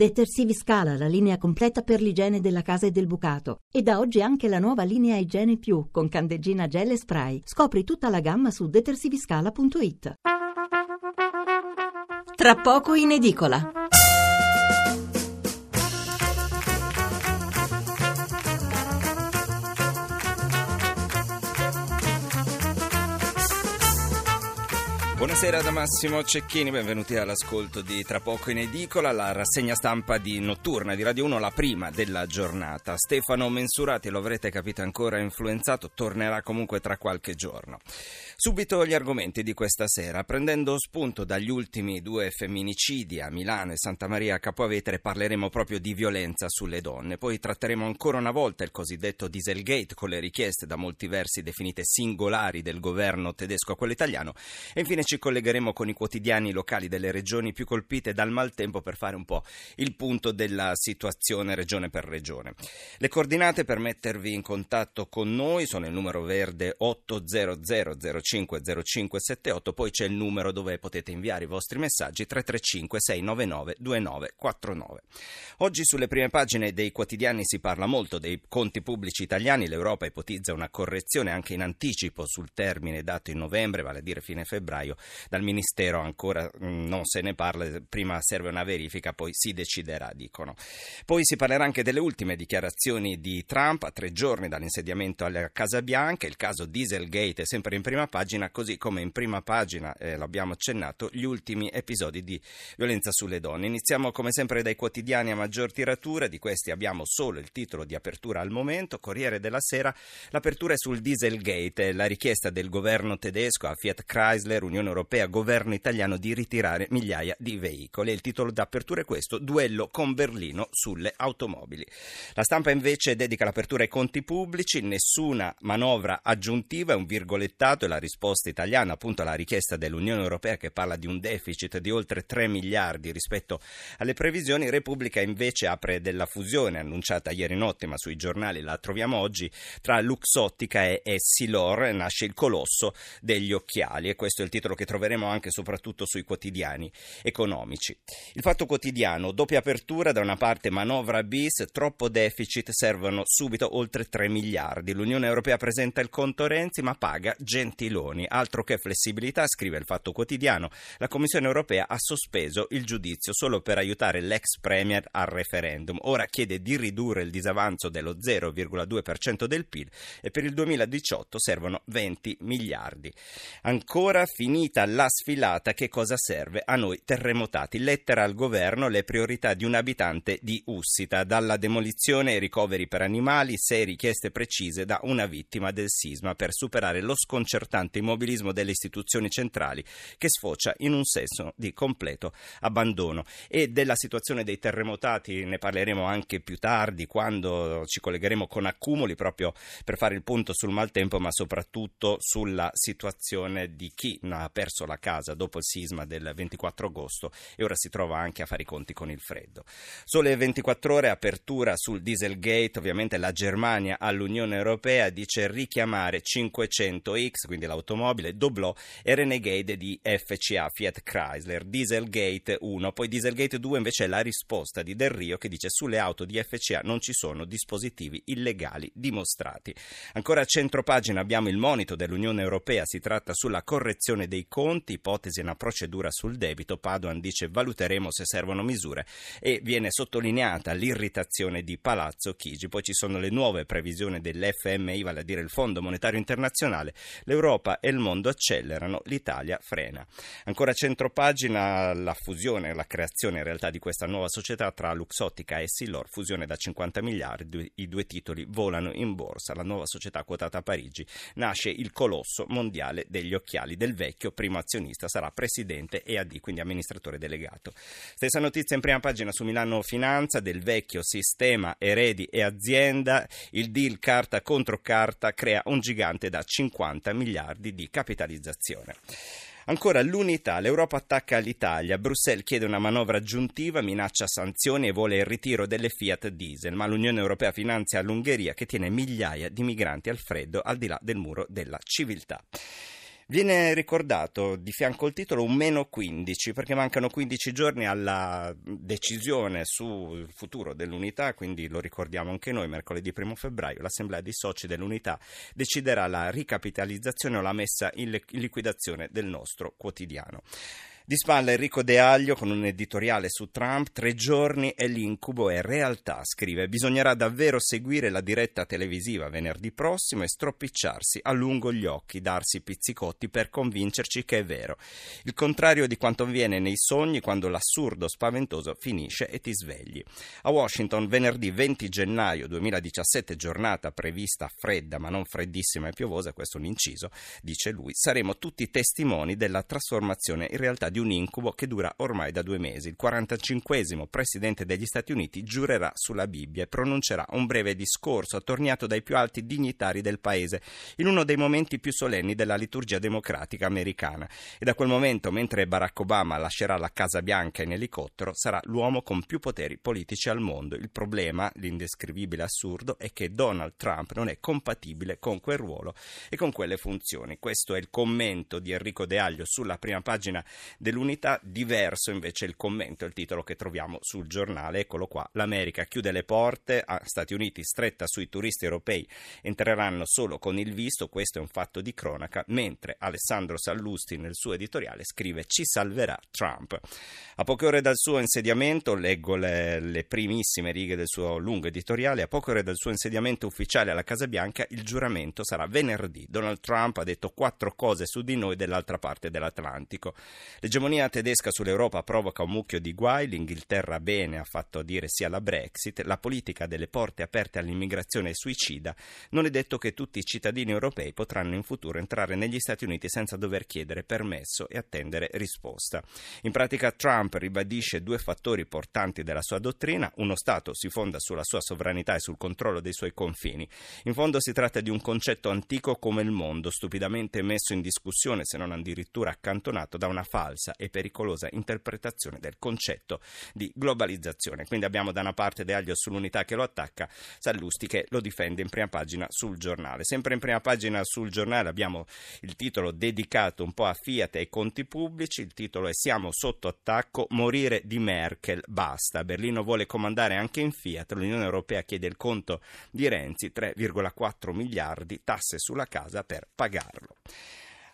Detersivi Scala, la linea completa per l'igiene della casa e del bucato. E da oggi anche la nuova linea Igiene Più con candeggina gel e spray. Scopri tutta la gamma su detersiviscala.it. Tra poco in edicola. Buonasera da Massimo Cecchini, benvenuti all'ascolto di Tra poco in edicola, la rassegna stampa di Notturna di Radio 1, la prima della giornata. Stefano Mensurati, lo avrete capito ancora influenzato, tornerà comunque tra qualche giorno. Subito gli argomenti di questa sera, prendendo spunto dagli ultimi due femminicidi a Milano e Santa Maria Capo Avetere, parleremo proprio di violenza sulle donne. Poi tratteremo ancora una volta il cosiddetto Dieselgate con le richieste da molti versi definite singolari del governo tedesco a quello italiano e infine ci collegheremo con i quotidiani locali delle regioni più colpite dal maltempo per fare un po' il punto della situazione regione per regione. Le coordinate per mettervi in contatto con noi sono il numero verde 800 050578, poi c'è il numero dove potete inviare i vostri messaggi 335 699 2949. Oggi sulle prime pagine dei quotidiani si parla molto dei conti pubblici italiani, l'Europa ipotizza una correzione anche in anticipo sul termine dato in novembre, vale a dire fine febbraio, dal Ministero ancora mm, non se ne parla, prima serve una verifica, poi si deciderà, dicono. Poi si parlerà anche delle ultime dichiarazioni di Trump a tre giorni dall'insediamento alla Casa Bianca, il caso Dieselgate è sempre in prima pagina, così come in prima pagina, eh, l'abbiamo accennato, gli ultimi episodi di violenza sulle donne. Iniziamo come sempre dai quotidiani a maggior tiratura, di questi abbiamo solo il titolo di apertura al momento, Corriere della Sera, l'apertura è sul Dieselgate, la richiesta del governo tedesco a Fiat Chrysler, Unione Europea, governo italiano di ritirare migliaia di veicoli. Il titolo d'apertura è questo, duello con Berlino sulle automobili. La stampa invece dedica l'apertura ai conti pubblici, nessuna manovra aggiuntiva, è un virgolettato e la risposta italiana appunto alla richiesta dell'Unione Europea che parla di un deficit di oltre 3 miliardi rispetto alle previsioni. Repubblica invece apre della fusione annunciata ieri notte ma sui giornali la troviamo oggi tra Luxottica e Essilor nasce il colosso degli occhiali e questo è il titolo che troveremo anche soprattutto sui quotidiani economici. Il fatto quotidiano, doppia apertura, da una parte manovra bis, troppo deficit, servono subito oltre 3 miliardi. L'Unione Europea presenta il conto Renzi ma paga Gentiloni. Altro che flessibilità, scrive il fatto quotidiano, la Commissione Europea ha sospeso il giudizio solo per aiutare l'ex Premier al referendum. Ora chiede di ridurre il disavanzo dello 0,2% del PIL e per il 2018 servono 20 miliardi. Ancora finita la sfilata, che cosa serve a noi terremotati? Lettera al governo, le priorità di un abitante di Ussita, dalla demolizione ai ricoveri per animali, sei richieste precise da una vittima del sisma per superare lo sconcertante immobilismo delle istituzioni centrali che sfocia in un senso di completo abbandono. E della situazione dei terremotati ne parleremo anche più tardi quando ci collegheremo con accumuli proprio per fare il punto sul maltempo ma soprattutto sulla situazione di chi ha perso la casa dopo il sisma del 24 agosto e ora si trova anche a fare i conti con il freddo. Sole 24 ore, apertura sul Dieselgate, ovviamente la Germania all'Unione Europea dice richiamare 500X, quindi l'automobile, Doblò e Renegade di FCA, Fiat Chrysler, Dieselgate 1, poi Dieselgate 2 invece è la risposta di Del Rio che dice sulle auto di FCA non ci sono dispositivi illegali dimostrati. Ancora a centro pagina abbiamo il monito dell'Unione Europea, si tratta sulla correzione dei conti, ipotesi una procedura sul debito, Padoan dice valuteremo se servono misure. E viene sottolineata l'irritazione di Palazzo Chigi, poi ci sono le nuove previsioni dell'FMI, vale a dire il Fondo Monetario Internazionale, l'Europa e il mondo accelerano, l'Italia frena. Ancora centropagina la fusione, la creazione in realtà di questa nuova società tra Luxottica e Silor, fusione da 50 miliardi, i due titoli volano in borsa, la nuova società quotata a Parigi, nasce il colosso mondiale degli occhiali del vecchio primo azionista sarà presidente EAD, quindi amministratore delegato. Stessa notizia in prima pagina su Milano Finanza del vecchio sistema eredi e azienda, il deal carta contro carta crea un gigante da 50 miliardi di capitalizzazione. Ancora l'unità, l'Europa attacca l'Italia, Bruxelles chiede una manovra aggiuntiva, minaccia sanzioni e vuole il ritiro delle Fiat diesel, ma l'Unione Europea finanzia l'Ungheria che tiene migliaia di migranti al freddo al di là del muro della civiltà. Viene ricordato di fianco al titolo un meno 15 perché mancano 15 giorni alla decisione sul futuro dell'unità, quindi lo ricordiamo anche noi, mercoledì 1 febbraio l'Assemblea dei soci dell'unità deciderà la ricapitalizzazione o la messa in liquidazione del nostro quotidiano. Di spalla Enrico De Aglio con un editoriale su Trump, tre giorni e l'incubo è realtà, scrive. Bisognerà davvero seguire la diretta televisiva venerdì prossimo e stropicciarsi a lungo gli occhi, darsi pizzicotti per convincerci che è vero. Il contrario di quanto avviene nei sogni quando l'assurdo spaventoso finisce e ti svegli. A Washington venerdì 20 gennaio 2017, giornata prevista fredda ma non freddissima e piovosa, questo è un inciso, dice lui, saremo tutti testimoni della trasformazione in realtà di un incubo che dura ormai da due mesi. Il 45 presidente degli Stati Uniti giurerà sulla Bibbia e pronuncerà un breve discorso attorniato dai più alti dignitari del paese in uno dei momenti più solenni della liturgia democratica americana. E da quel momento, mentre Barack Obama lascerà la Casa Bianca in elicottero, sarà l'uomo con più poteri politici al mondo. Il problema, l'indescrivibile assurdo, è che Donald Trump non è compatibile con quel ruolo e con quelle funzioni. Questo è il commento di Enrico De Aglio sulla prima pagina del dell'unità, diverso invece il commento, il titolo che troviamo sul giornale. Eccolo qua, l'America chiude le porte, a Stati Uniti stretta sui turisti europei, entreranno solo con il visto, questo è un fatto di cronaca, mentre Alessandro Sallusti nel suo editoriale scrive ci salverà Trump. A poche ore dal suo insediamento, leggo le, le primissime righe del suo lungo editoriale, a poche ore dal suo insediamento ufficiale alla Casa Bianca il giuramento sarà venerdì. Donald Trump ha detto quattro cose su di noi dall'altra parte dell'Atlantico. L'egemonia L'egemonia tedesca sull'Europa provoca un mucchio di guai, l'Inghilterra bene ha fatto dire sì alla Brexit, la politica delle porte aperte all'immigrazione è suicida, non è detto che tutti i cittadini europei potranno in futuro entrare negli Stati Uniti senza dover chiedere permesso e attendere risposta. In pratica Trump ribadisce due fattori portanti della sua dottrina, uno Stato si fonda sulla sua sovranità e sul controllo dei suoi confini. In fondo si tratta di un concetto antico come il mondo, stupidamente messo in discussione se non addirittura accantonato da una falsa falsa e pericolosa interpretazione del concetto di globalizzazione. Quindi abbiamo da una parte De Aglio sull'unità che lo attacca, Sallusti che lo difende in prima pagina sul giornale. Sempre in prima pagina sul giornale abbiamo il titolo dedicato un po' a Fiat e ai conti pubblici, il titolo è Siamo sotto attacco, morire di Merkel, basta. Berlino vuole comandare anche in Fiat, l'Unione Europea chiede il conto di Renzi, 3,4 miliardi, tasse sulla casa per pagarlo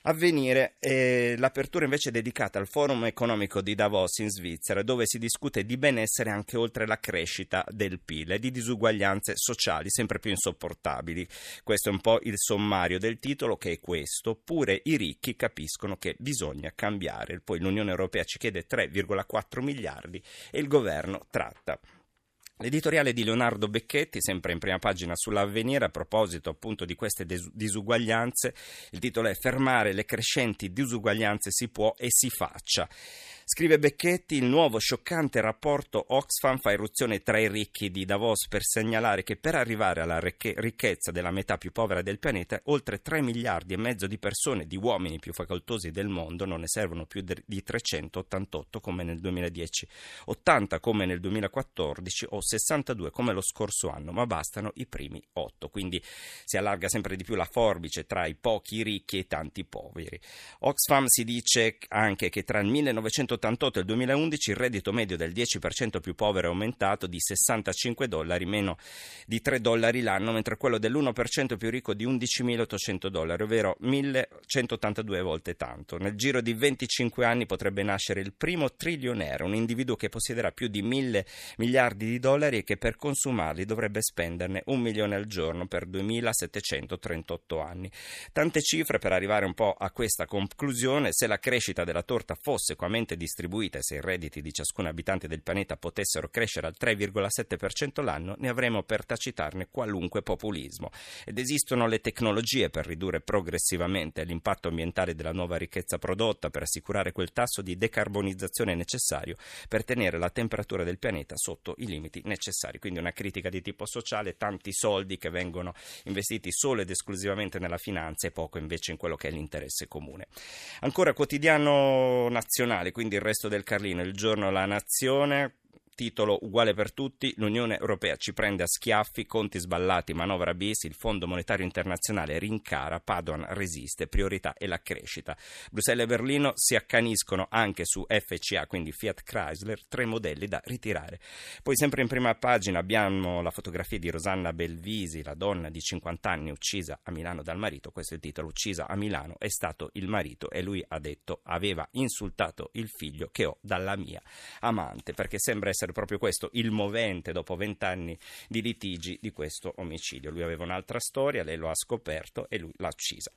avvenire eh, l'apertura invece è dedicata al forum economico di Davos in Svizzera dove si discute di benessere anche oltre la crescita del PIL e di disuguaglianze sociali sempre più insopportabili. Questo è un po' il sommario del titolo che è questo, pure i ricchi capiscono che bisogna cambiare. Poi l'Unione Europea ci chiede 3,4 miliardi e il governo tratta. L'editoriale di Leonardo Becchetti, sempre in prima pagina sull'avvenire, a proposito appunto di queste disuguaglianze, il titolo è Fermare le crescenti disuguaglianze si può e si faccia. Scrive Becchetti, il nuovo scioccante rapporto Oxfam fa irruzione tra i ricchi di Davos per segnalare che per arrivare alla ricchezza della metà più povera del pianeta, oltre 3 miliardi e mezzo di persone, di uomini più facoltosi del mondo, non ne servono più di 388 come nel 2010, 80 come nel 2014 o 62 come lo scorso anno, ma bastano i primi 8. Quindi si allarga sempre di più la forbice tra i pochi ricchi e i tanti poveri. Oxfam si dice anche che tra il 1980 1988 e il 2011 il reddito medio del 10% più povero è aumentato di 65 dollari, meno di 3 dollari l'anno, mentre quello dell'1% più ricco di 11.800 dollari, ovvero 1.182 volte tanto. Nel giro di 25 anni potrebbe nascere il primo trilionaire, un individuo che possiederà più di 1.000 miliardi di dollari e che per consumarli dovrebbe spenderne un milione al giorno per 2.738 anni. Tante cifre per arrivare un po' a questa conclusione, se la crescita della torta fosse equamente di distribuita e se i redditi di ciascun abitante del pianeta potessero crescere al 3,7% l'anno, ne avremo per tacitarne qualunque populismo. Ed esistono le tecnologie per ridurre progressivamente l'impatto ambientale della nuova ricchezza prodotta, per assicurare quel tasso di decarbonizzazione necessario per tenere la temperatura del pianeta sotto i limiti necessari. Quindi una critica di tipo sociale, tanti soldi che vengono investiti solo ed esclusivamente nella finanza e poco invece in quello che è l'interesse comune. Ancora quotidiano nazionale, quindi il resto del Carlino, il giorno La Nazione, titolo uguale per tutti, l'Unione Europea ci prende a schiaffi, conti sballati, manovra bis, il Fondo Monetario Internazionale rincara, Padoan resiste, priorità è la crescita. Bruxelles e Berlino si accaniscono anche su FCA, quindi Fiat Chrysler, tre modelli da ritirare. Poi sempre in prima pagina abbiamo la fotografia di Rosanna Belvisi, la donna di 50 anni uccisa a Milano dal marito, questo è il titolo, uccisa a Milano, è stato il marito e lui ha detto aveva insultato il figlio che ho dalla mia amante, perché sembra essere proprio questo il movente dopo vent'anni di litigi di questo omicidio. Lui aveva un'altra storia, lei lo ha scoperto e lui l'ha uccisa.